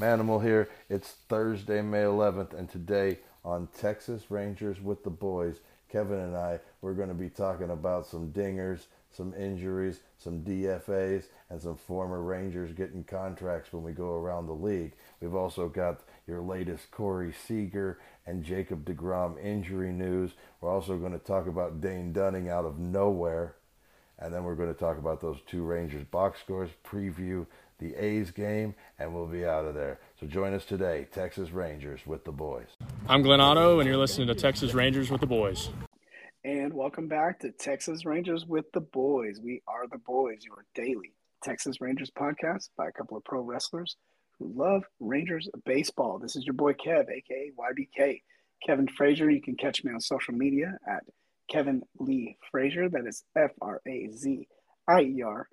Manimal here. It's Thursday, May 11th, and today on Texas Rangers with the Boys, Kevin and I, we're going to be talking about some dingers, some injuries, some DFAs, and some former Rangers getting contracts when we go around the league. We've also got your latest Corey Seager and Jacob DeGrom injury news. We're also going to talk about Dane Dunning out of nowhere. And then we're going to talk about those two Rangers box scores, preview the A's game, and we'll be out of there. So join us today, Texas Rangers with the boys. I'm Glenn Otto, and you're listening to Texas Rangers with the boys. And welcome back to Texas Rangers with the boys. We are the boys, your daily Texas Rangers podcast by a couple of pro wrestlers who love Rangers baseball. This is your boy Kev, aka YBK. Kevin Frazier. You can catch me on social media at Kevin Lee Frazier. That is F R A Z I E R.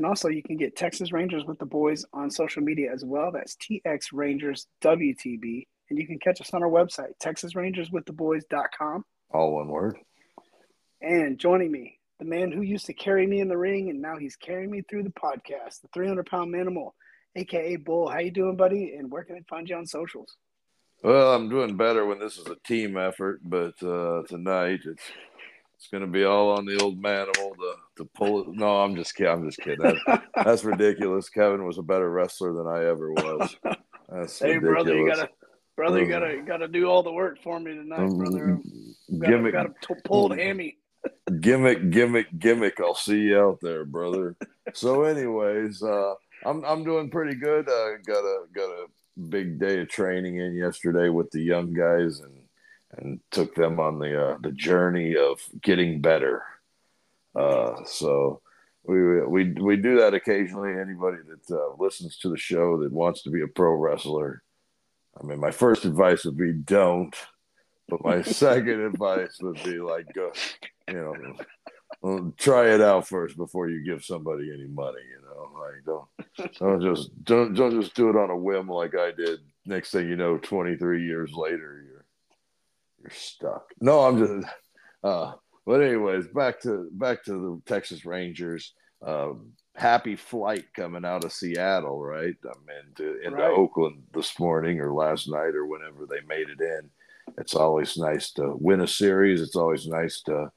And also, you can get Texas Rangers with the boys on social media as well. That's TX Rangers WTB. And you can catch us on our website, TexasRangersWithTheBoys.com. All one word. And joining me, the man who used to carry me in the ring, and now he's carrying me through the podcast, the 300 pound manimal, aka Bull. How you doing, buddy? And where can I find you on socials? Well, I'm doing better when this is a team effort, but uh, tonight it's it's going to be all on the old manimal to, to pull it. No, I'm just kidding. I'm just kidding. That, that's ridiculous. Kevin was a better wrestler than I ever was. That's hey, ridiculous. brother, you gotta, brother, you gotta, you gotta do all the work for me tonight, Um, brother. Gotta, Gimmick, got a pulled hammy. gimmick, gimmick, gimmick. I'll see you out there, brother. So, anyways, uh, I'm I'm doing pretty good. Uh, got a got a big day of training in yesterday with the young guys and and took them on the uh, the journey of getting better. Uh, so we we we do that occasionally. Anybody that uh, listens to the show that wants to be a pro wrestler, I mean, my first advice would be don't. But my second advice would be like, go, you know, well, try it out first before you give somebody any money. You know, like don't don't just don't don't just do it on a whim like I did. Next thing you know, twenty three years later, you're stuck. No, I'm just. Uh, but anyways, back to back to the Texas Rangers. Um, happy flight coming out of Seattle, right? I'm into into Right. Oakland this morning or last night or whenever they made it in. It's always nice to win a series. It's always nice to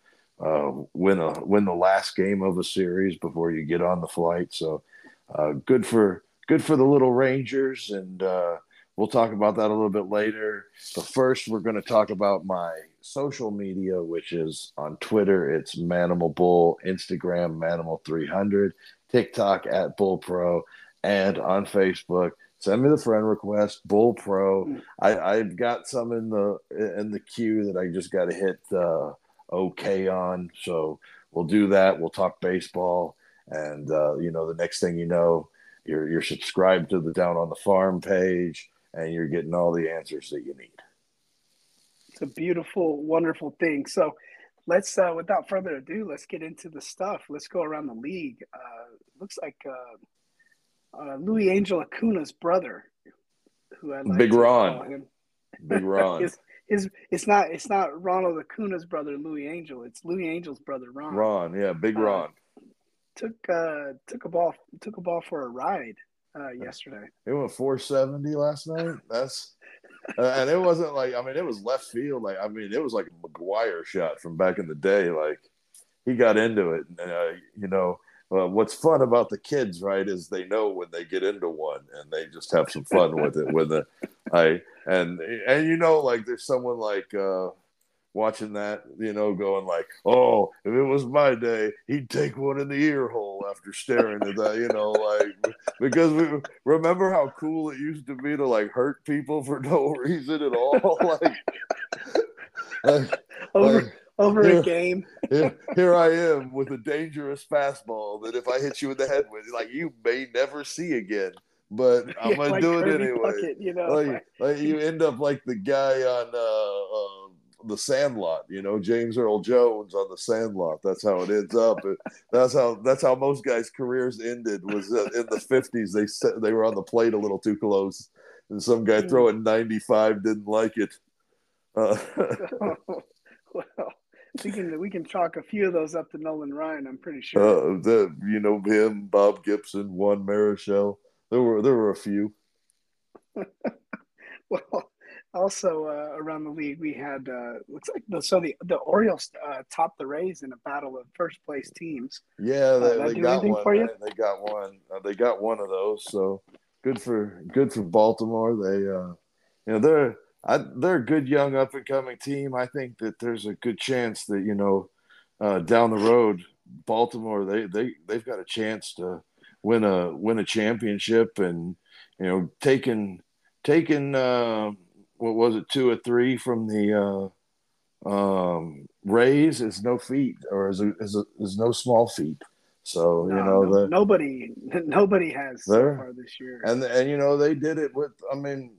uh, win a win the last game of a series before you get on the flight. So uh, good for good for the little Rangers, and uh, we'll talk about that a little bit later. But first, we're going to talk about my social media, which is on Twitter. It's Manimal Bull, Instagram Manimal300, TikTok at Bull Pro, and on Facebook. Send me the friend request, Bull Pro. I, I've got some in the in the queue that I just got to hit uh, okay on. So we'll do that. We'll talk baseball, and uh, you know, the next thing you know, you're you're subscribed to the Down on the Farm page, and you're getting all the answers that you need. It's a beautiful, wonderful thing. So let's, uh, without further ado, let's get into the stuff. Let's go around the league. Uh, looks like uh, uh, Luis Angel Acuna's brother, who I like Big Ron. Big Ron, his, his, it's not it's not Ronald Acuna's brother Luis Angel. It's Luis Angel's brother Ron. Ron, yeah, Big Uh, Ron. Took uh took a ball took a ball for a ride uh, yesterday. It went 470 last night. That's uh, and it wasn't like I mean it was left field. Like I mean it was like a McGwire shot from back in the day. Like he got into it. And, uh, you know uh, what's fun about the kids, right, is they know when they get into one and they just have some fun with it. With it, I and and you know like there's someone like. Watching that, you know, going like, "Oh, if it was my day, he'd take one in the ear hole after staring at that," you know, like because we remember how cool it used to be to like hurt people for no reason at all. like, like, Over like, over yeah. a game. here, here I am with a dangerous fastball that if I hit you in the head with, like you may never see again. But I'm Yeah, gonna like do it anyway. Puckett, you know. Like, like you end up like the guy on uh, uh, the Sandlot, you know, James Earl Jones on the Sandlot. That's how it ends up. That's how that's how most guys' careers ended. Was uh, in the fifties. They they were on the plate a little too close, and some guy Hmm. throwing ninety five didn't like it. Uh, well, we can we can chalk a few of those up to Nolan Ryan. I'm pretty sure. uh, the you know him, Bob Gibson, Juan Marichal. There were there were a few. well, also uh, around the league, we had uh, looks like the, so the the Orioles uh, topped the Rays in a battle of first place teams. Yeah, they, that they got one. for you? man. They got one. Uh, they got one of those. So good for good for Baltimore. They, uh, you know, they're I, they're a good young up and coming team. I think that there's a good chance that you know uh, down the road, Baltimore they they they've got a chance to win a win a championship and you know taking taking uh, what was it two or three from the uh, um, Rays is no feat or is a, is, a, is no small feat. So you No, know no- the nobody nobody has so There. far this year. and and you know they did it with I mean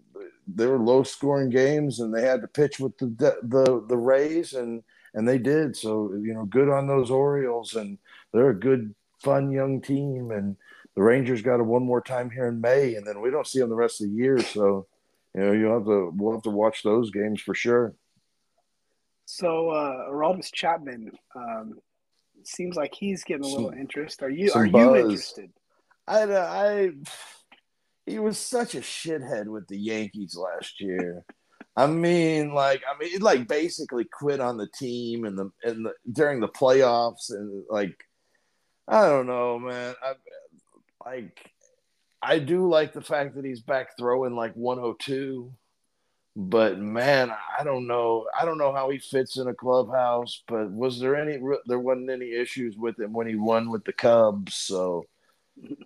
they were low scoring games and they had to pitch with the the the Rays and and they did so you know good on those Orioles and they're a good fun young team and the Rangers got it one more time here in May and then we don't see them the rest of the year so you know you will have to we'll have to watch those games for sure. So uh Aroldis Chapman um, seems like he's getting a little Some- interest. Are you some are you interested? I, I, he was such a shithead with the Yankees last year. I mean, like, I mean, he, like basically quit on the team and the and the during the playoffs and like, I don't know, man. I like, I do like the fact that he's back throwing like 102, but man, I don't know. I don't know how he fits in a clubhouse. But was there any? There wasn't any issues with him when he won with the Cubs, so you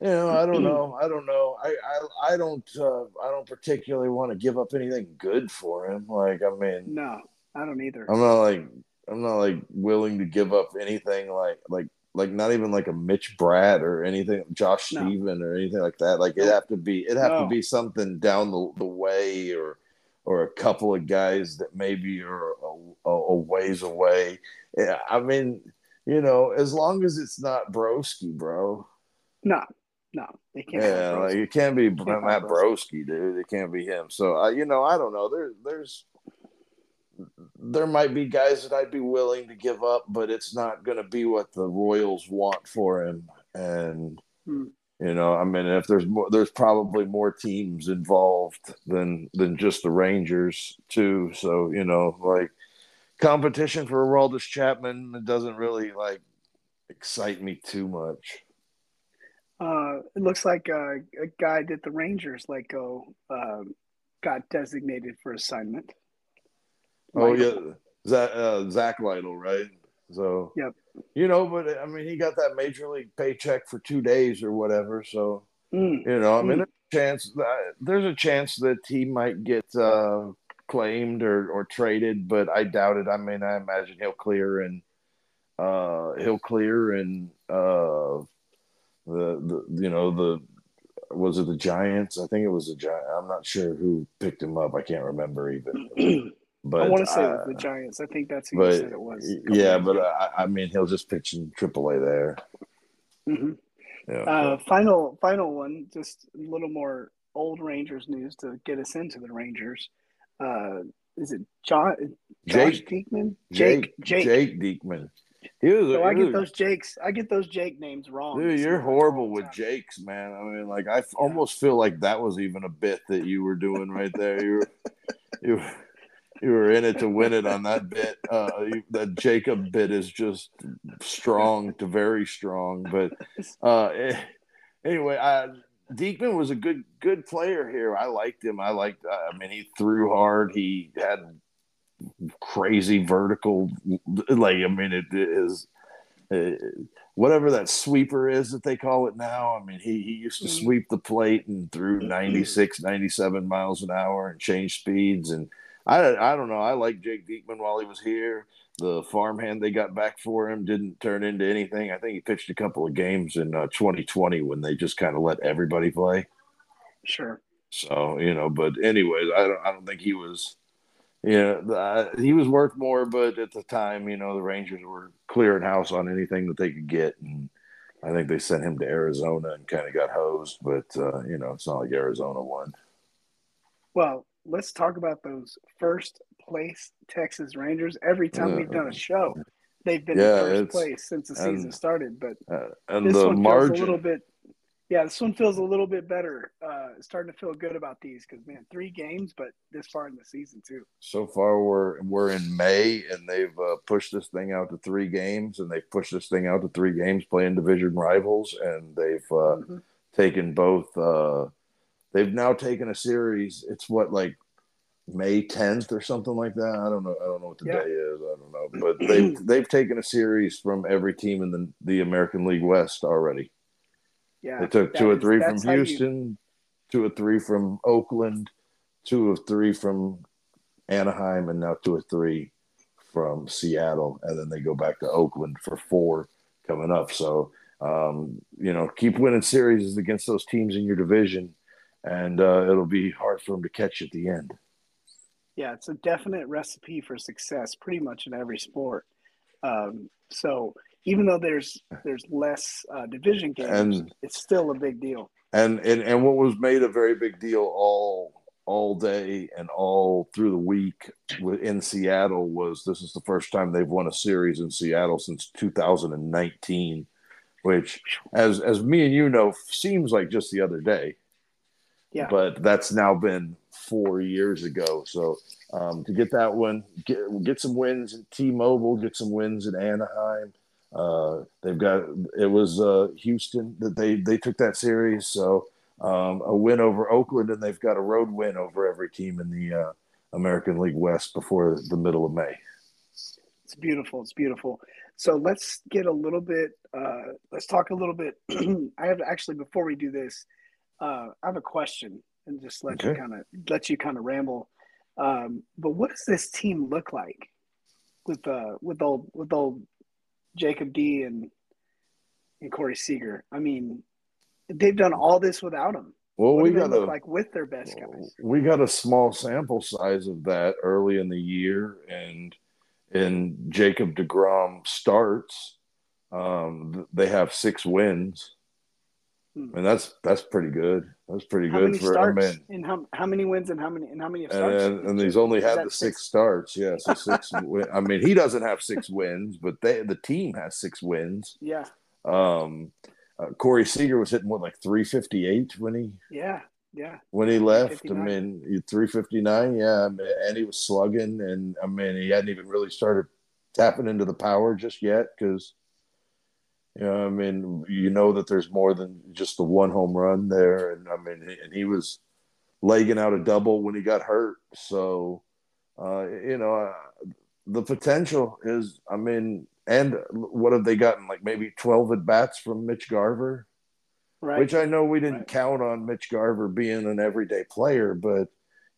know, I don't know. I don't know. I I, I don't uh, I don't particularly want to give up anything good for him. Like I mean, No, I don't either. I'm not like I'm not like willing to give up anything like like like not even like a Mitch Bratt or anything, Josh No. Steven or anything like that. Like it'd have to be it'd have No. to be something down the, the way or or a couple of guys that maybe are a, a, a ways away. Yeah, I mean, you know, as long as it's not Broski, bro. No, no, it can't. Yeah, like it can't be Can't Matt Broski, dude. It can't be him. So I, you know, I don't know. There, there's, there might be guys that I'd be willing to give up, but it's not going to be what the Royals want for him. And Hmm. you know, I mean, if there's more, there's probably more teams involved than than just the Rangers too. So you know, like competition for Aroldis Chapman it doesn't really like excite me too much. Uh, it looks like uh, a guy that the Rangers let go um, got designated for assignment. Oh Littell. yeah, Zach, uh, Zach Littell, right? So Yep. you know, but I mean, he got that major league paycheck for two days or whatever. So Mm, you know, I mean, Mm. there's a chance that, there's a chance that he might get uh, claimed or, or traded, but I doubt it. I mean, I imagine he'll clear and uh, he'll clear and uh, the the you know the was it the Giants? I think it was the Giants. I'm not sure who picked him up. I can't remember even. But I want to say uh, the Giants. I think that's who you said it was. yeah, but ago. I, I mean, he'll just pitch in AAA there. Mhm. Yeah. Uh, final, final one. Just a little more old Rangers news to get us into the Rangers. Uh, is it John? Josh Jake, Diekman? Jake, Jake. Jake, Diekman. He was. So I get those Jakes. I get those Jake names wrong. Dude, you're horrible with time. Jakes, man. I mean, like I f- almost feel like that was even a bit that you were doing right there. You were, you, were- you were in it to win it on that bit. Uh, that Jacob bit is just strong to very strong. But uh, eh, anyway, I, Diekman was a good good player here. I liked him. I liked. I mean, he threw hard. He had crazy vertical. Like I mean, it is. Uh, whatever that sweeper is that they call it now. I mean, he, he used to Mhm. sweep the plate and threw 96, 97 miles an hour and change speeds. And I, I don't know. I like Jake Diekman while he was here. The farmhand they got back for him didn't turn into anything. I think he pitched a couple of games in uh, 2020 when they just kind of let everybody play. Sure. So you know, but anyways, I don't. I don't think he was. Yeah, the, he was worth more, but at the time, you know, the Rangers were clearing house on anything that they could get, and I think they sent him to Arizona and kind of got hosed. But uh, you know, it's not like Arizona won. Well, let's talk about those first place Texas Rangers. Every time we've done a show, they've been Yeah, in first place since the season and- started. But Uh, and this the one feels a little bit, Yeah, this one feels a little bit better. Uh, starting to feel good about these because man, three games, but this far in the season too. So far, we're we're in May, and they've uh, pushed this thing out to three games, and they've pushed this thing out to three games, playing division rivals, and they've uh, mm-hmm. taken both. They've now taken a series. It's what like May 10th or something like that. I don't know. I don't know what the yeah. day is. I don't know. But they've they've taken a series from every team in the the American League West already. Yeah. They took two or three from Houston, you... two or three from Oakland, two or three from Anaheim, and now two or three from Seattle, and then they go back to Oakland for four coming up. So um, you know, keep winning series against those teams in your division, and uh, it'll be hard for them to catch at the end. Yeah, it's a definite recipe for success, pretty much in every sport. Um, so even though there's there's less uh, division games, and, it's still a big deal. And, and and what was made a very big deal all all day and all through the week in Seattle was this is the first time they've won a series in Seattle since 2019, which as as me and you know seems like just the other day. Yeah. But that's now been four years ago. So um, to get that one, get, get some wins at T-Mobile, get some wins at Anaheim. Uh, they've got it was uh, Houston that they they took that series. So um, a win over Oakland, and they've got a road win over every team in the uh, American League West before the middle of May. It's beautiful. It's beautiful. So let's get a little bit. Uh, let's talk a little bit. I have actually before we do this, uh, I have a question and just let okay. you kind of let you kind of ramble. Um, but what does this team look like with uh with old with old Jacob D and and Corey Seager? I mean, they've done all this without him. Well, what we got a, like with their best guys. We got a small sample size of that early in the year, and in Jacob Degrom starts, um, they have six wins. Hmm. And that's that's pretty good. That's pretty how good for starts, I mean, and how how many wins and how many and how many starts? And, and he's only had the six, six starts. Yeah, so six. I mean, he doesn't have six wins, but they the team has six wins. Yeah. Um, uh, Corey Seager was hitting what like three fifty eight when he. Yeah. Yeah. When he left, I mean, 359, yeah, and he was slugging, and I mean, he hadn't even really started tapping into the power just yet because you know, I mean, you know that there's more than just the one home run there, and I mean, and he was legging out a double when he got hurt. So, uh, you know, uh, the potential is, I mean, and what have they gotten? Like maybe 12 at bats from Mitch Garver, right. which I know we didn't right. count on Mitch Garver being an everyday player, but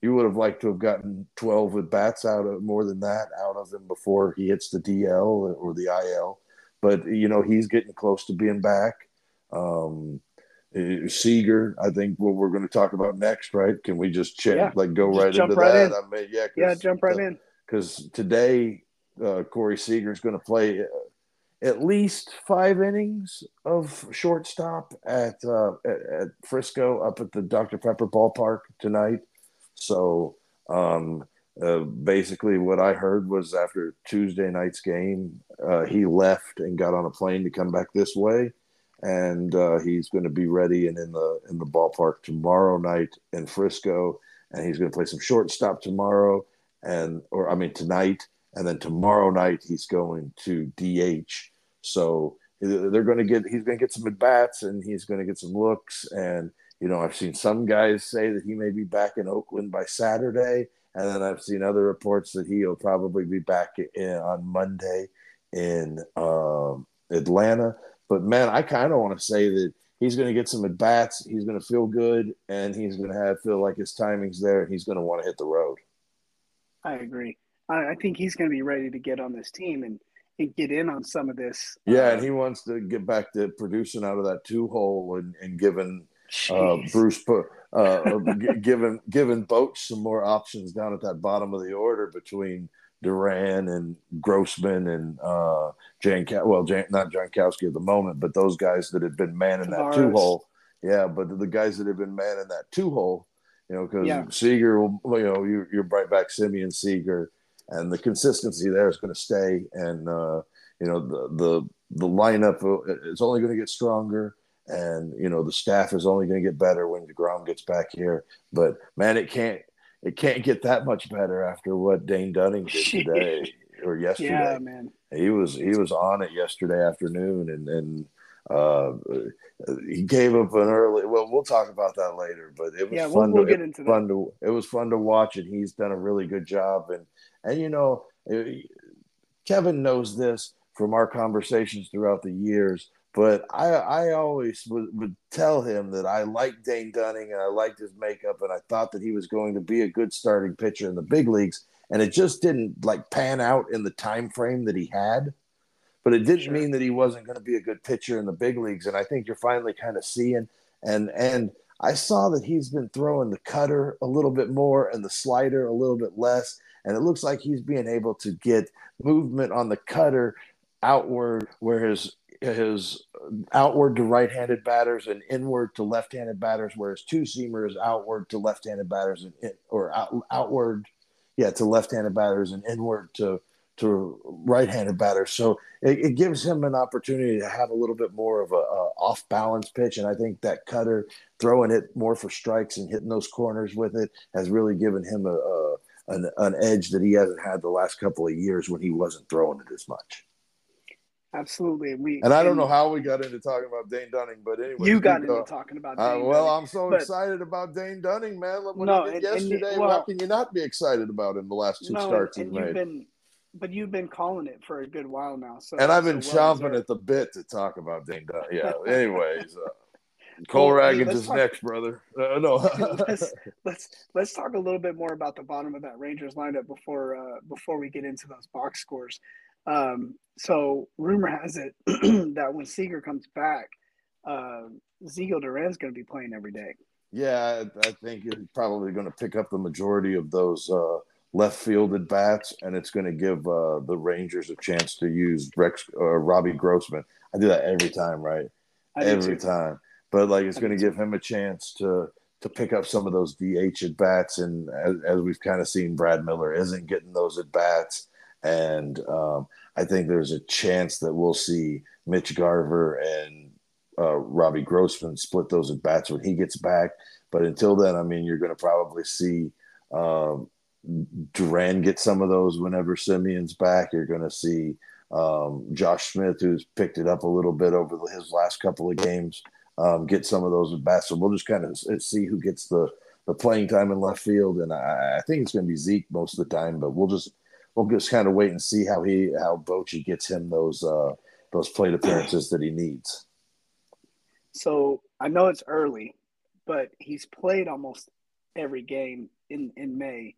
you would have liked to have gotten 12 at bats out of more than that out of him before he hits the DL or the IL but you know he's getting close to being back. Um, uh, Seager, I think what we're going to talk about next, right? Can we just check, yeah. like go just right into right that? In. I mean, yeah, yeah, jump right in. Because today, uh, Corey Seager is going to play uh, at least five innings of shortstop at, uh, at, at Frisco up at the Dr Pepper ballpark tonight. So um, uh, basically, what I heard was after Tuesday night's game, uh, he left and got on a plane to come back this way, and uh, he's going to be ready and in the in the ballpark tomorrow night in Frisco, and he's going to play some shortstop tomorrow, and or I mean tonight, and then tomorrow night he's going to DH. So they're going to get he's going to get some at bats and he's going to get some looks. And you know I've seen some guys say that he may be back in Oakland by Saturday and then I've seen other reports that he'll probably be back in, on Monday in um, Atlanta. But man, I kind of want to say that he's going to get some at bats. He's going to feel good, and he's going to have feel like his timing's there. and He's going to want to hit the road. I agree. I, I think he's going to be ready to get on this team and, and get in on some of this. Yeah, uh, and he wants to get back to producing out of that two hole and, and giving uh, Bruce put uh, given given Boch some more options down at that bottom of the order between Duran and Grossman and uh, Jan, well, Jan, not Jankowski at the moment, but those guys that had been manning that two hole. Yeah, but the guys that have been manning that two hole, you know, because yeah. Seager, you know, you, you're right back Semien Seager, and the consistency there is going to stay, and uh, you know the the the lineup is only going to get stronger and you know the staff is only going to get better when Degrom gets back here. But man, it can't it can't get that much better after what Dane Dunning did today or yesterday. Yeah, man. He was he was on it yesterday afternoon, and and uh, he gave up an early. Well, we'll talk about that later. But it was yeah, fun. We'll, we'll to, get into fun to it was fun to watch, and he's done a really good job. And and you know, Kevin knows this from our conversations throughout the years. But I, I always would, would tell him that I liked Dane Dunning and I liked his makeup and I thought that he was going to be a good starting pitcher in the big leagues. And it just didn't like pan out in the time frame that he had. But it didn't Sure. mean that he wasn't going to be a good pitcher in the big leagues. And I think you're finally kind of seeing and and I saw that he's been throwing the cutter a little bit more and the slider a little bit less. And it looks like he's being able to get movement on the cutter outward, where his outward to right-handed batters and inward to left-handed batters, whereas two seamer is outward to left-handed batters and in, or out, outward, yeah, to left-handed batters and inward to to right-handed batters. So it, it gives him an opportunity to have a little bit more of a, a off-balance pitch, and I think that cutter throwing it more for strikes and hitting those corners with it has really given him a, a an, an edge that he hasn't had the last couple of years when he wasn't throwing it as much. Absolutely. And we And I don't know how we got into talking about Dane Dunning, but anyway, you got into going. talking about Uh, well, Dunning. I'm so but- excited about Dane Dunning, man. No, and- and yesterday. well- How can you not be excited about him the last two no, starts and, he's and you've made? been but you've been calling it for a good while now. So and I've been so chomping deserved. at the bit to talk about Dane Dunning. Yeah. Anyways, uh, Cole Well, hey, Ragans let's is talk- next, brother. Uh, no. let's let's let's talk a little bit more about the bottom of that Rangers lineup before uh, before we get into those box scores. Um, so rumor has it that when Seager comes back, uh, Ezequiel Duran's going to be playing every day. Yeah, I, I think he's probably going to pick up the majority of those uh, left fielded bats, and it's going to give uh, the Rangers a chance to use Rex or Robbie Grossman. I do that every time, right? Every too. time. But like, it's going to give him a chance to to pick up some of those DH at bats, and as, as we've kind of seen, Brad Miller isn't getting those at bats, and um, I think there's a chance that we'll see Mitch Garver and uh, Robbie Grossman split those at bats when he gets back. But until then, I mean, you're going to probably see um, Duran get some of those whenever Semien's back. You're going to see um, Josh Smith, who's picked it up a little bit over his last couple of games, um, get some of those at bats. So we'll just kind of see who gets the the playing time in left field, and I, I think it's going to be Zeke most of the time. But we'll just we'll just kind of wait and see how he how Bochy gets him those uh, those plate appearances that he needs. So I know it's early, but he's played almost every game in, in May.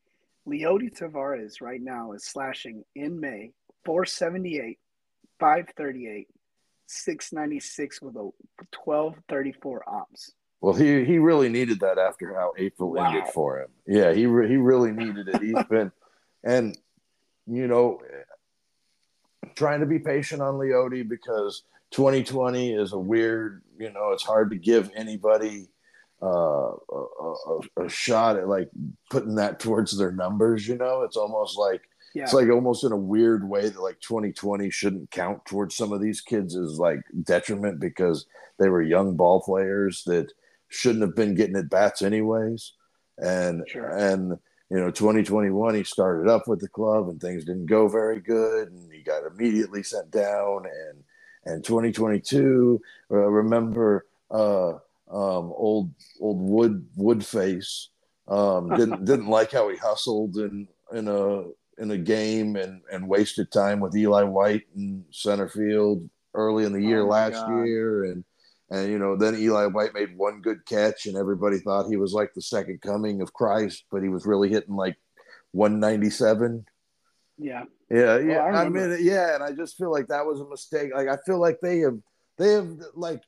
Leody Taveras right now is slashing in May 478, 538, 696 with a 1234 ops. Well, he he really needed that after how April Wow. ended for him. Yeah, he re- he really needed it. He's been, and you know, trying to be patient on Leody because 2020 is a weird. You know, it's hard to give anybody uh, a, a, a shot at like putting that towards their numbers. You know, it's almost like Yeah. it's like almost in a weird way that like 2020 shouldn't count towards some of these kids is like detriment because they were young ball players that shouldn't have been getting at bats anyways. And Sure. and you know 2021 he started up with the club and things didn't go very good and he got immediately sent down and and 2022 uh, remember uh um old old wood wood face um didn't didn't like how he hustled in in a in a game and and wasted time with Eli White in center field early in the year Oh last God. year and and you know then Eli White made one good catch and everybody thought he was like the second coming of Christ but he was really hitting like 197 yeah. yeah oh, yeah I I, mean yeah and I just feel like that was a mistake. Like I feel like they have they have like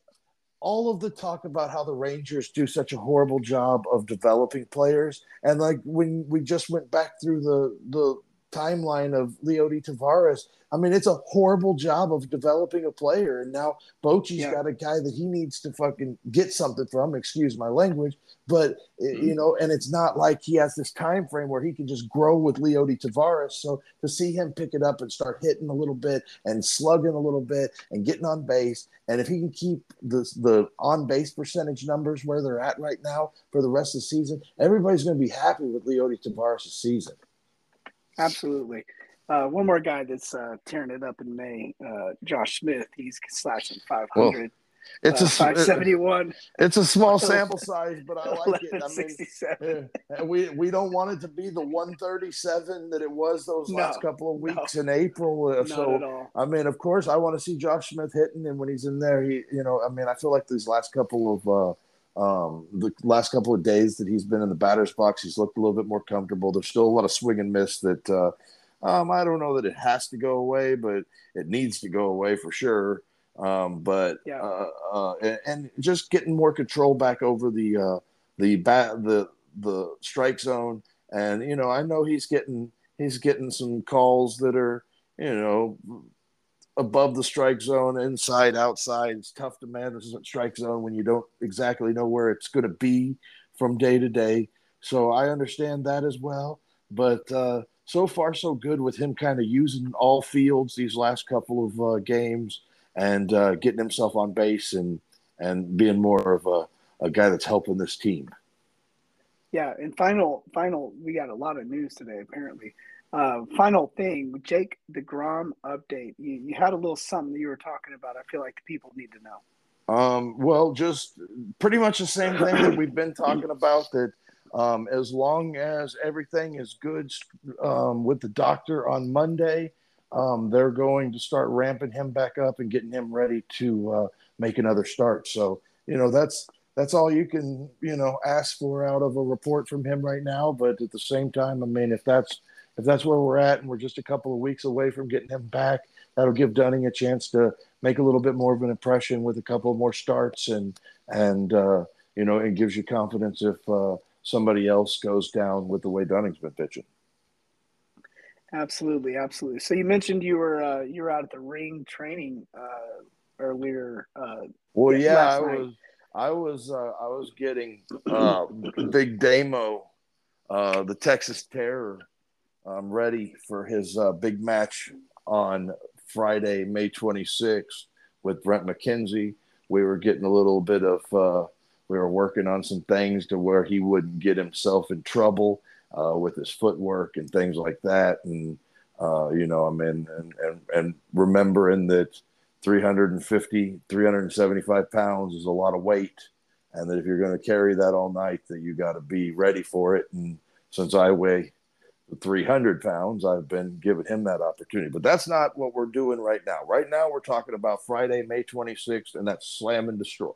all of the talk about how the Rangers do such a horrible job of developing players, and like when we just went back through the the timeline of Leody Taveras, I mean it's a horrible job of developing a player, and now Bochy's Yeah. got a guy that he needs to fucking get something from. Excuse my language, but mm-hmm. you know, and it's not like he has this time frame where he can just grow with Leody Taveras. So to see him pick it up and start hitting a little bit and slugging a little bit and getting on base, and if he can keep the the on base percentage numbers where they're at right now for the rest of the season, everybody's going to be happy with Leody Taveras' season. Absolutely. Uh, one more guy that's uh, tearing it up in May, uh, Josh Smith. He's slashing 500. Well, it's uh, a 571. It's a small sample size, but I like it. I mean, we we don't want it to be the 137 that it was those no, last couple of weeks no. in April. Uh, so I mean, of course, I want to see Josh Smith hitting, and when he's in there, he you know, I mean, I feel like these last couple of. Um, the last couple of days that he's been in the batter's box, he's looked a little bit more comfortable. There's still a lot of swing and miss that uh, um, I don't know that it has to go away, but it needs to go away for sure. Um, but yeah. uh, uh, and, and, just getting more control back over the uh, the bat the the strike zone, and you know I know he's getting he's getting some calls that are you know above the strike zone, inside, outside. It's tough to manage the strike zone when you don't exactly know where it's going to be from day to day. So I understand that as well. But uh, so far so good with him kind of using all fields these last couple of uh, games and uh, getting himself on base and and being more of a, a guy that's helping this team. Yeah, and final final we got a lot of news today apparently. Uh, final thing, Jake DeGrom update. You, you had a little something that you were talking about. I feel like the people need to know. Um, well, just pretty much the same thing that we've been talking about that um, as long as everything is good um, with the doctor on Monday, um, they're going to start ramping him back up and getting him ready to uh, make another start. So, you know, that's that's all you can, you know, ask for out of a report from him right now. But at the same time, I mean, if that's if that's where we're at and we're just a couple of weeks away from getting him back, that'll give Dunning a chance to make a little bit more of an impression with a couple more starts and and uh, you know, it gives you confidence if uh, somebody else goes down with the way Dunning's been pitching. Absolutely, absolutely. So you mentioned you were uh, you were out at the ring training uh, earlier. Uh, well, yeah, I was. I was uh, I was getting uh, Big Damo, uh, the Texas Terror, um, ready for his uh, big match on Friday, May 26th with Brent McKenzie. We were getting a little bit of uh, we were working on some things to where he wouldn't get himself in trouble uh, with his footwork and things like that. And, uh, you know, I mean, and, and, and remembering that 350, 375 pounds is a lot of weight. And that if you're going to carry that all night, that you got to be ready for it. And since I weigh 300 pounds, I've been giving him that opportunity. But that's not what we're doing right now. Right now, we're talking about Friday, May 26th, and that's Slam and Destroy.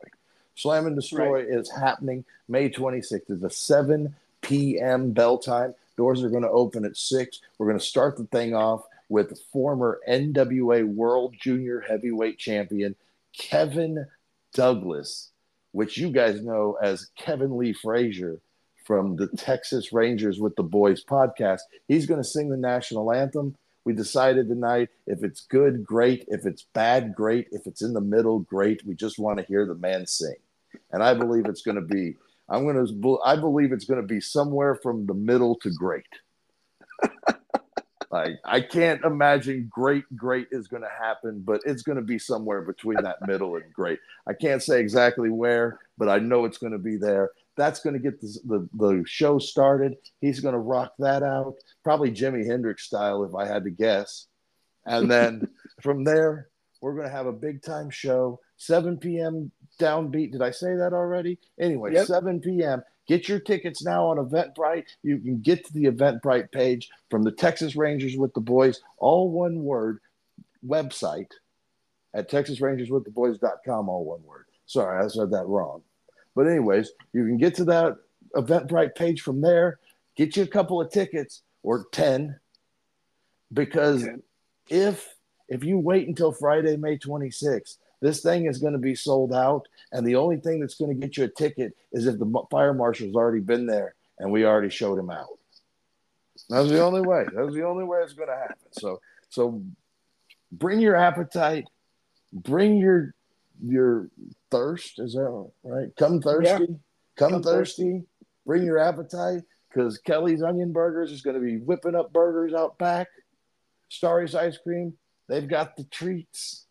Slam and Destroy right. is happening May 26th. It's a 7 p.m. bell time. Doors are going to open at 6. We're going to start the thing off with former NWA World Junior Heavyweight Champion Kevin Douglas, which you guys know as Kevin Lee Frazier from the Texas Rangers with the Boys podcast. He's going to sing the national anthem. We decided tonight if it's good, great. If it's bad, great. If it's in the middle, great. We just want to hear the man sing. And I believe it's going to be, I'm going to, I believe it's going to be somewhere from the middle to great. I, I can't imagine great, great is going to happen, but it's going to be somewhere between that middle and great. I can't say exactly where, but I know it's going to be there. That's going to get the, the, the show started. He's going to rock that out, probably Jimi Hendrix style, if I had to guess. And then from there, we're going to have a big time show, 7 p.m. downbeat. Did I say that already? Anyway, yep. 7 p.m. Get your tickets now on Eventbrite. You can get to the Eventbrite page from the Texas Rangers with the Boys, all one word, website at texasrangerswiththeboys.com, all one word. Sorry, I said that wrong. But anyways, you can get to that Eventbrite page from there. Get you a couple of tickets or ten, because if if you wait until Friday, May 26th, this thing is going to be sold out, and the only thing that's going to get you a ticket is if the fire marshal's already been there and we already showed him out. That's the only way. That's the only way it's going to happen. So, so bring your appetite, bring your your thirst. Is that right? Come thirsty. Come, Come thirsty, bring your appetite because Kelly's Onion Burgers is going to be whipping up burgers out back. Starry's Ice Cream, they've got the treats.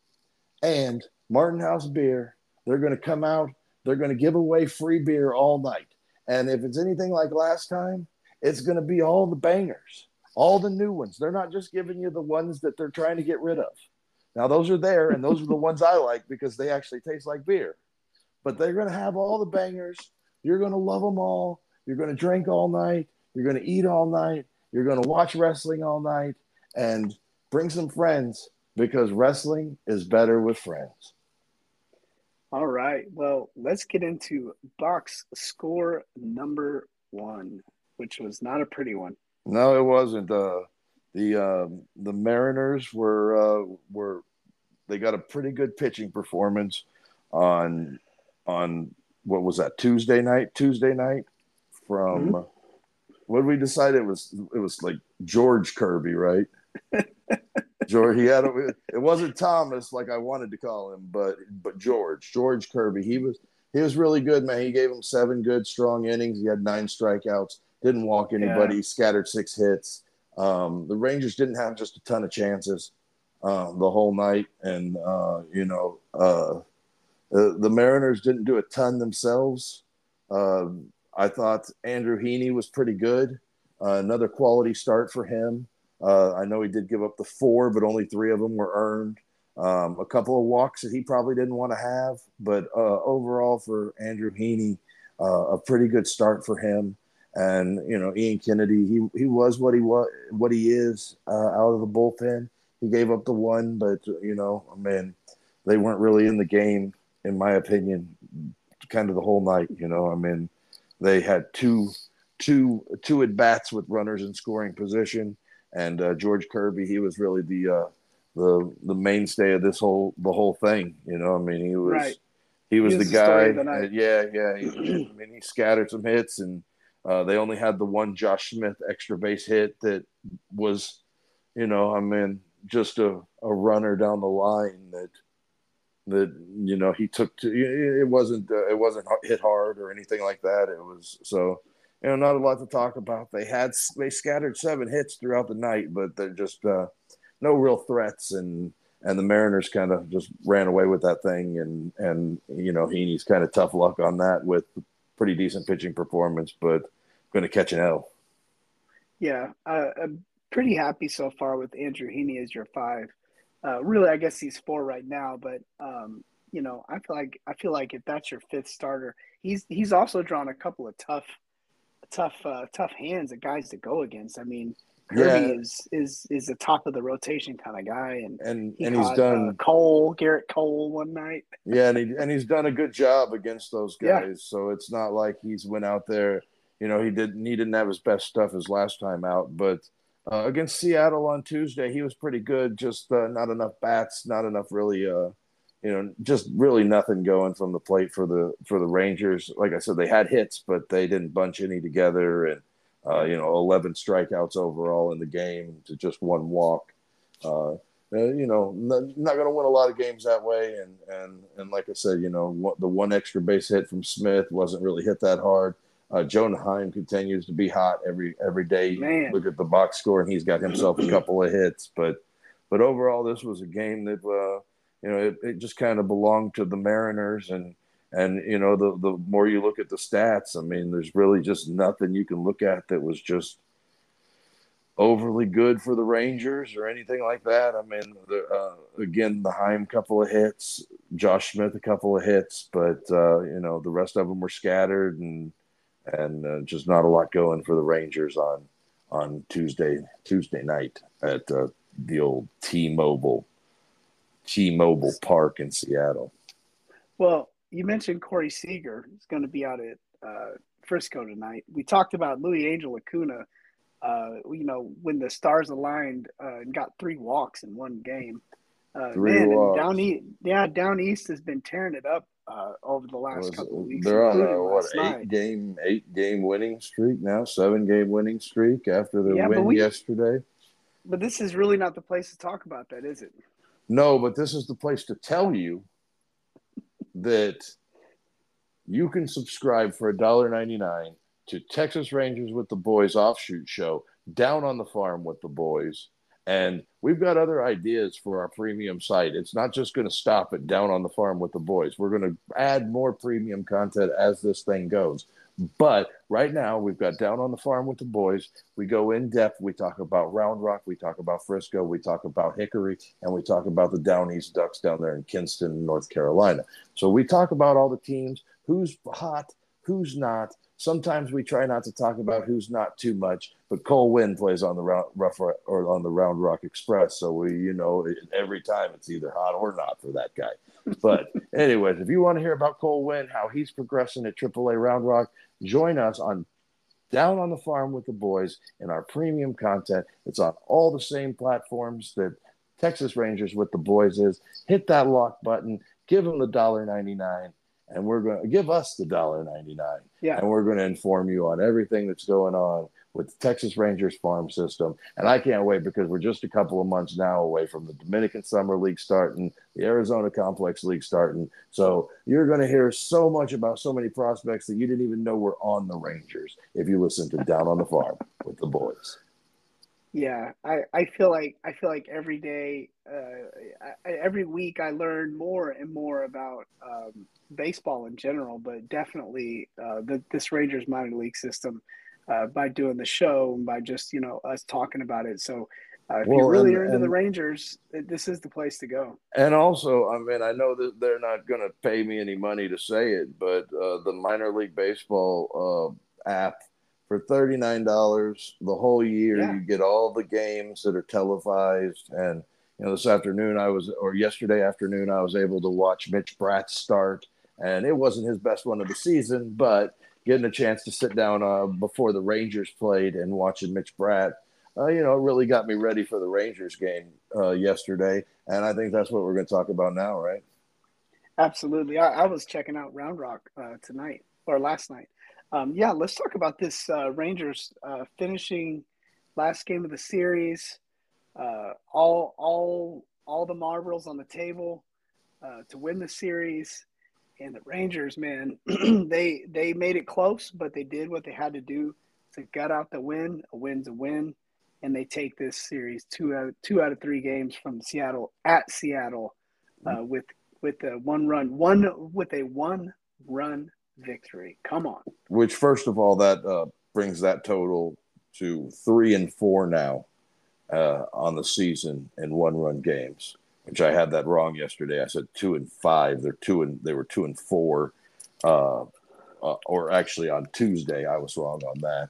And Martin House Beer, they're going to come out. They're going to give away free beer all night. And if it's anything like last time, it's going to be all the bangers, all the new ones. They're not just giving you the ones that they're trying to get rid of. Now, those are there, and those are the ones I like because they actually taste like beer. But they're going to have all the bangers. You're going to love them all. You're going to drink all night. You're going to eat all night. You're going to watch wrestling all night and bring some friends because wrestling is better with friends. All right. Well, let's get into box score number one, which was not a pretty one. No, it wasn't. Uh, the uh, the Mariners were uh, were they got a pretty good pitching performance on on what was that Tuesday night? Tuesday night from mm-hmm. what did we decide it was? It was like George Kirby, right? George, he had a, it wasn't Thomas like I wanted to call him, but but George, George Kirby. He was he was really good, man. He gave him seven good, strong innings. He had nine strikeouts, didn't walk anybody, yeah. scattered six hits. Um, the Rangers didn't have just a ton of chances uh, the whole night, and uh, you know uh, the, the Mariners didn't do a ton themselves. Uh, I thought Andrew Heaney was pretty good. Uh, another quality start for him. Uh, I know he did give up the four, but only three of them were earned. Um, a couple of walks that he probably didn't want to have, but uh, overall for Andrew Heaney, a pretty good start for him. And you know, Ian Kennedy, he he was what he was, what he is uh, out of the bullpen. He gave up the one, but you know, I mean, they weren't really in the game, in my opinion, kind of the whole night. You know, I mean, they had two two two at bats with runners in scoring position and uh, George Kirby, he was really the uh, the the mainstay of this whole the whole thing. You know, I mean, he was right. he was, he was the, the guy. The yeah, yeah. He, I mean, he scattered some hits, and uh, they only had the one Josh Smith extra base hit that was, you know, I mean, just a, a runner down the line that that you know he took to. It wasn't uh, it wasn't hit hard or anything like that. It was so you know, not a lot to talk about. They had they scattered seven hits throughout the night, but they're just uh, no real threats, and and the Mariners kind of just ran away with that thing, and and you know Heaney's kind of tough luck on that with pretty decent pitching performance, but going to catch an L. Yeah, uh, I'm pretty happy so far with Andrew Heaney as your five. Uh, really, I guess he's four right now, but um, you know, I feel like I feel like if that's your fifth starter, he's he's also drawn a couple of tough tough uh, tough hands of guys to go against. I mean, Kirby yeah. is is is a top of the rotation kind of guy, and and he and he's done uh, Cole Gerrit Cole one night. yeah, and he and he's done a good job against those guys. Yeah. So it's not like he's went out there. You know, he didn't he didn't have his best stuff his last time out, but uh, against Seattle on Tuesday, he was pretty good. Just uh, not enough bats, not enough really uh, you know, just really nothing going from the plate for the for the Rangers. Like I said, they had hits, but they didn't bunch any together, and uh, you know, eleven strikeouts overall in the game to just one walk. Uh, you know, not, not going to win a lot of games that way, and and and like I said, you know, the one extra base hit from Smith wasn't really hit that hard. Uh, Jonah Heim continues to be hot every every day. Man. Look at the box score, and he's got himself a couple of hits. But but overall, this was a game that uh, you know, it, it just kind of belonged to the Mariners and and you know the the more you look at the stats, I mean, there's really just nothing you can look at that was just overly good for the Rangers or anything like that. I mean, the, uh, again, the Heim couple of hits, Josh Smith a couple of hits, but uh, you know the rest of them were scattered and and uh, just not a lot going for the Rangers on on Tuesday Tuesday night at uh, the old T-Mobile T-Mobile Park in Seattle. Well, you mentioned Corey Seager. He's going to be out at uh, Frisco tonight. We talked about Luis Angel Acuna. Uh, you know, when the stars aligned uh, and got three walks in one game. Uh, three man, walks. down east, yeah, down east has been tearing it up uh, over the last Was, couple of weeks. They're on a what eight night. game, eight game winning streak now, seven game winning streak after the yeah, win we, yesterday. But this is really not the place to talk about that, is it? No, but this is the place to tell you that you can subscribe for $1.99 to Texas Rangers with the Boys offshoot show down on the farm with the boys. And we've got other ideas for our premium site. It's not just going to stop at down on the farm with the boys. We're going to add more premium content as this thing goes. But right now, we've got down on the farm with the boys. We go in depth. We talk about Round Rock. We talk about Frisco. We talk about Hickory, and we talk about the Down East Ducks down there in Kinston, North Carolina. So we talk about all the teams, who's hot, who's not. Sometimes we try not to talk about who's not too much, but Cole Winn plays on the round, rough or on the Round Rock Express, so we, you know, every time it's either hot or not for that guy. But anyways, if you want to hear about Cole Winn, how he's progressing at AAA Round Rock, join us on Down on the Farm with the Boys in our premium content. It's on all the same platforms that Texas Rangers with the Boys is. Hit that lock button, give them the dollar ninety nine and we're going to give us the dollar ninety nine. Yeah. And we're going to inform you on everything that's going on with the Texas Rangers farm system. And I can't wait because we're just a couple of months now away from the Dominican Summer League starting, the Arizona Complex League starting. So you're going to hear so much about so many prospects that you didn't even know were on the Rangers if you listen to Down on the Farm with the boys. Yeah, I, I feel like I feel like every day, uh, I, every week I learn more and more about um, baseball in general, but definitely uh, the, this Rangers minor league system uh, by doing the show and by just you know us talking about it. So uh, if well, you really and, are into and, the Rangers, this is the place to go. And also, I mean, I know that they're not going to pay me any money to say it, but uh, the minor league baseball uh, app for $39 the whole year yeah. you get all the games that are televised. And you know this afternoon i was or yesterday afternoon i was able to watch mitch bratt start. And it wasn't his best one of the season but getting a chance to sit down uh, before the rangers played and watching mitch bratt uh, you know really got me ready for the rangers game uh, yesterday. And i think that's what we're going to talk about now right? Absolutely. I, I was checking out round rock uh, tonight or last night um, yeah, let's talk about this uh, Rangers uh, finishing last game of the series. Uh, all all all the marbles on the table uh, to win the series, and the Rangers, man, they they made it close, but they did what they had to do to gut out the win. A win's a win, and they take this series two out two out of three games from Seattle at Seattle uh, with with a one run one with a one run victory. Come on. Which, first of all, that uh, brings that total to three and four now uh, on the season in one-run games. Which I had that wrong yesterday. I said two and five. They're two and they were two and four. Uh, uh or actually, on Tuesday, I was wrong on that.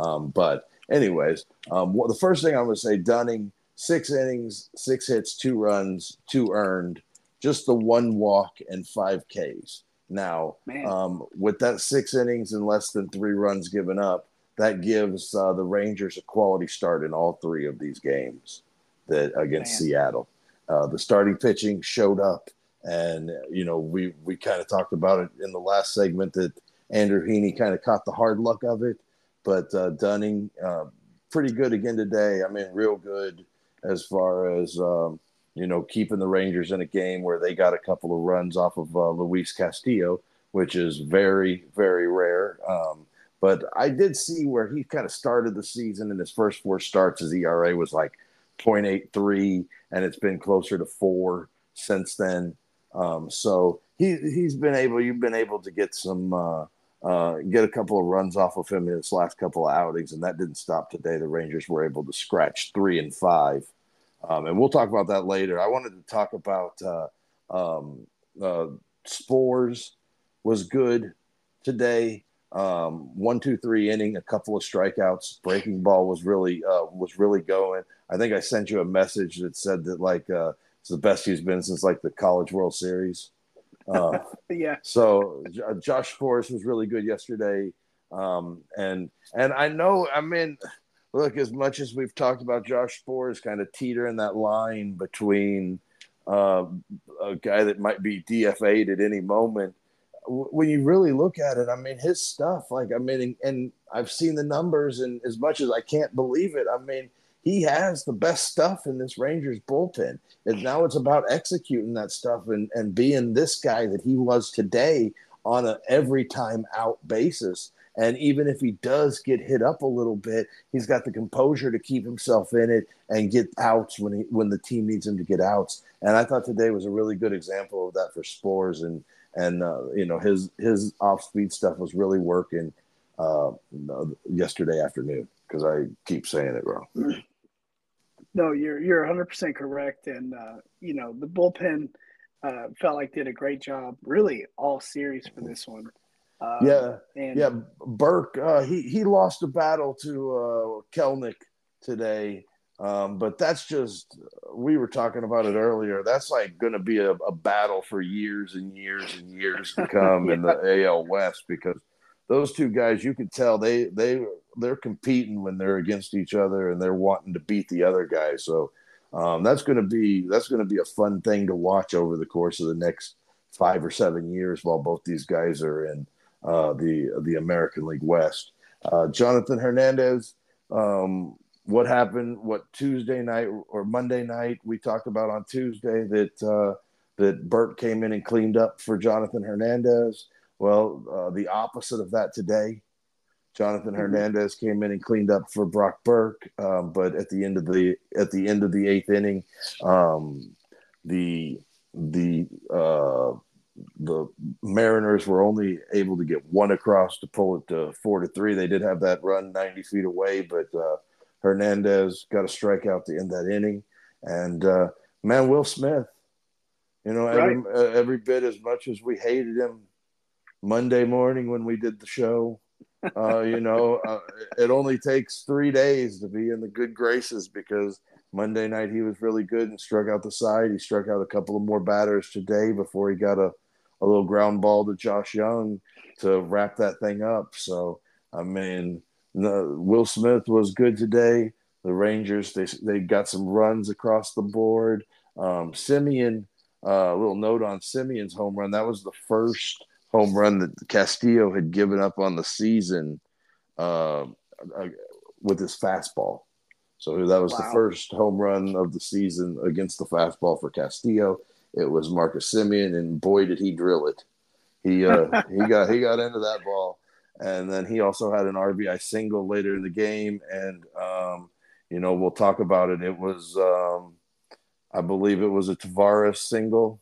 Um, but anyways, um, well, the first thing I'm going to say, Dunning, six innings, six hits, two runs, two earned, just the one walk and five Ks. Now, um, with that six innings and less than three runs given up, that gives uh, the Rangers a quality start in all three of these games that against Man. Seattle. Uh, the starting pitching showed up, and you know we we kind of talked about it in the last segment that Andrew Heaney kind of caught the hard luck of it, but uh, Dunning uh, pretty good again today. I mean, real good as far as um, you know, keeping the Rangers in a game where they got a couple of runs off of uh, Luis Castillo, which is very, very rare. Um, but I did see where he kind of started the season in his first four starts, his ERA was like 0.83, and it's been closer to four since then. Um, so he he's been able, you've been able to get some, uh, uh, get a couple of runs off of him in his last couple of outings, and that didn't stop today. The Rangers were able to scratch three and five um, and we'll talk about that later. I wanted to talk about uh, um, uh, Sborz was good today. Um, one, two, three inning, a couple of strikeouts. Breaking ball was really uh, was really going. I think I sent you a message that said that like uh, it's the best he's been since like the College World Series. Uh, yeah. So Josh Sborz was really good yesterday, um, and and I know I mean look, as much as we've talked about Josh Sborz kind of teetering that line between uh, a guy that might be DFA'd at any moment, when you really look at it, I mean, his stuff, like, I mean, and I've seen the numbers, and as much as I can't believe it, I mean, he has the best stuff in this Rangers bullpen. And now it's about executing that stuff and, and being this guy that he was today on an every time out basis. And even if he does get hit up a little bit, he's got the composure to keep himself in it and get outs when he when the team needs him to get outs. And I thought today was a really good example of that for Sborz and and uh, you know his his off speed stuff was really working uh, yesterday afternoon because I keep saying it wrong. No, you're you're 100 percent correct, and uh, you know the bullpen uh, felt like did a great job, really all series for this one. Uh, yeah, and, yeah. Burke, uh, he he lost a battle to uh, Kelenic today, um, but that's just we were talking about it earlier. That's like going to be a, a, battle for years and years and years to come yeah. in the AL West because those two guys, you could tell they they they're competing when they're against each other and they're wanting to beat the other guy. So um, that's going to be that's going to be a fun thing to watch over the course of the next five or seven years while both these guys are in uh, the the American League West. Uh, Jonathan Hernandez, um, what happened? What Tuesday night or Monday night? We talked about on Tuesday that uh, that Burke came in and cleaned up for Jonathan Hernandez. Well, uh, the opposite of that today. Jonathan mm-hmm. Hernandez came in and cleaned up for Brock Burke, um, but at the end of the at the end of the eighth inning, um, the the uh, the Mariners were only able to get one across to pull it to four to three. They did have that run 90 feet away, but uh, Hernandez got a strikeout to end that inning. And uh, man, Will Smith, you know, every, right. uh, every bit as much as we hated him Monday morning when we did the show, uh, you know, uh, it only takes three days to be in the good graces because – Monday night he was really good and struck out the side. He struck out a couple of more batters today before he got a, a little ground ball to Josh Jung to wrap that thing up. So I mean, no, Will Smith was good today. The Rangers they they got some runs across the board. Um, Semien, uh, a little note on Semien's home run. That was the first home run that Castillo had given up on the season uh, uh with his fastball. So that was wow. the first home run of the season against the fastball for Castillo. It was Marcus Semien, and boy did he drill it. He uh, he got he got into that ball, and then he also had an RBI single later in the game. And um, you know we'll talk about it. It was um, I believe it was a Taveras single,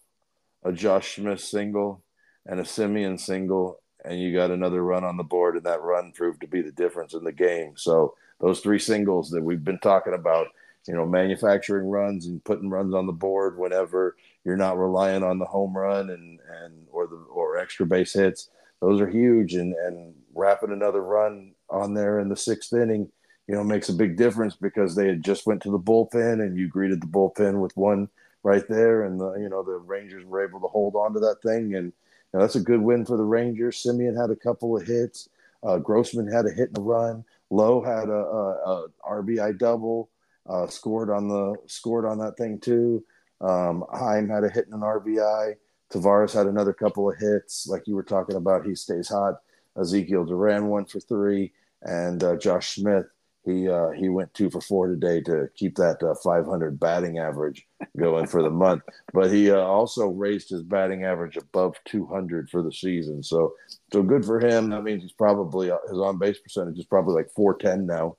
a Josh Smith single, and a Simeon single, and you got another run on the board, and that run proved to be the difference in the game. So those three singles that we've been talking about, you know, manufacturing runs and putting runs on the board whenever you're not relying on the home run and and or the or extra base hits. Those are huge, and and wrapping another run on there in the sixth inning, you know, makes a big difference because they had just went to the bullpen and you greeted the bullpen with one right there, and the you know the Rangers were able to hold on to that thing, and you know, that's a good win for the Rangers. Semien had a couple of hits. Uh, Grossman had a hit and a run. Lowe had a, a, a RBI double, uh, scored on the scored on that thing too. Um, Heim had a hit and an RBI. Taveras had another couple of hits, like you were talking about. He stays hot. Ezequiel Duran went for three, and uh, Josh Smith he uh, he went two for four today to keep that uh, 500 batting average going for the month. But he uh, also raised his batting average above 200 for the season. So so good for him. That means he's probably uh, his on base percentage is probably like 410 now.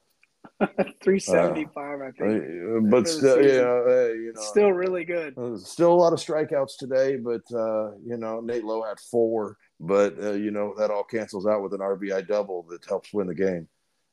375, I think. Uh, but still, you know, you know, still really good. Uh, still a lot of strikeouts today, but you know, Nate Lowe had four, but you know that all cancels out with an RBI double that helps win the game.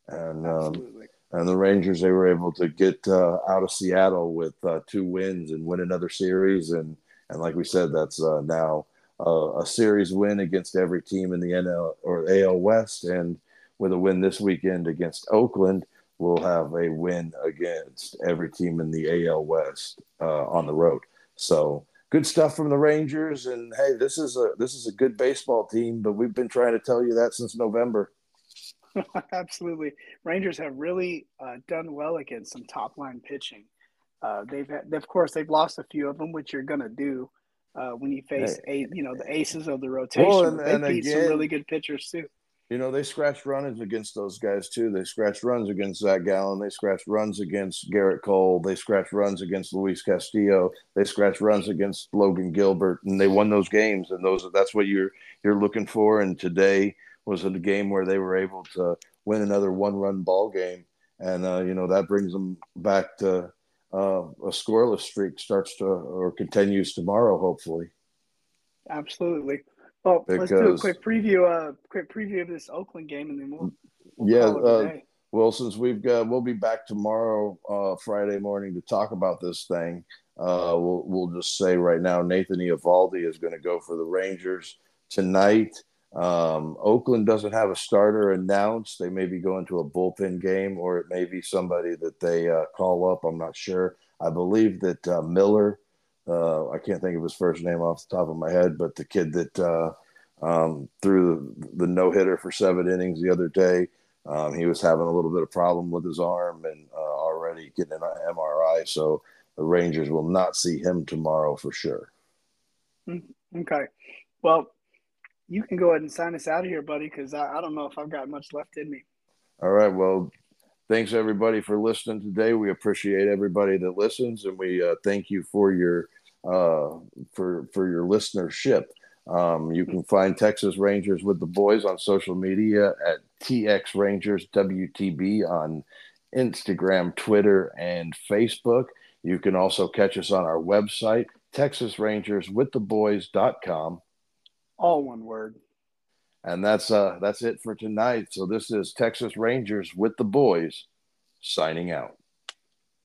And um, and the Rangers they were able to get uh, out of Seattle with uh, two wins and win another series, and and like we said, that's uh, now a series win against every team in the NL or AL West, and with a win this weekend against Oakland, we'll have a win against every team in the AL West uh, on the road. So good stuff from the Rangers, and hey, this is a this is a good baseball team, but we've been trying to tell you that since November. Absolutely. Rangers have really uh, done well against some top line pitching. Uh, they've had, of course, they've lost a few of them, which you're going to do uh, when you face, a, you know, the aces of the rotation. Well, and, they and beat again, some really good pitchers too. You know, they scratched runs against those guys too. They scratched runs against Zach Gallen. They scratched runs against Gerrit Cole. They scratched runs against Luis Castillo. They scratched runs against Logan Gilbert, and they won those games. And those that's what you're you're looking for. And today was a game where they were able to win another one-run ball game, and uh, you know that brings them back to uh, a scoreless streak starts to or continues tomorrow, hopefully. Absolutely. Well, because, let's do a quick preview. Uh, quick preview of this Oakland game, and then we'll. we'll yeah. Uh, well, since we've got, we'll be back tomorrow, uh, Friday morning, to talk about this thing. Uh, we'll we'll just say right now, Nathan Eovaldi is going to go for the Rangers tonight. Um, Oakland doesn't have a starter announced. They may be going to a bullpen game, or it may be somebody that they uh, call up. I'm not sure. I believe that uh, Miller uh, I can't think of his first name off the top of my head, but the kid that uh, um, threw the, the no hitter for seven innings the other day, um, he was having a little bit of problem with his arm and uh, already getting an MRI. So the Rangers will not see him tomorrow for sure. Mm, okay. Well, you can go ahead and sign us out of here, buddy, because I, I don't know if I've got much left in me. All right. Well, thanks everybody for listening today. We appreciate everybody that listens, and we uh, thank you for your uh, for for your listenership. Um, you can find Texas Rangers with the boys on social media at TX Rangers WTB on Instagram, Twitter, and Facebook. You can also catch us on our website, TexasRangersWithTheBoys.com. All one word. And that's uh that's it for tonight. So this is Texas Rangers with the boys signing out.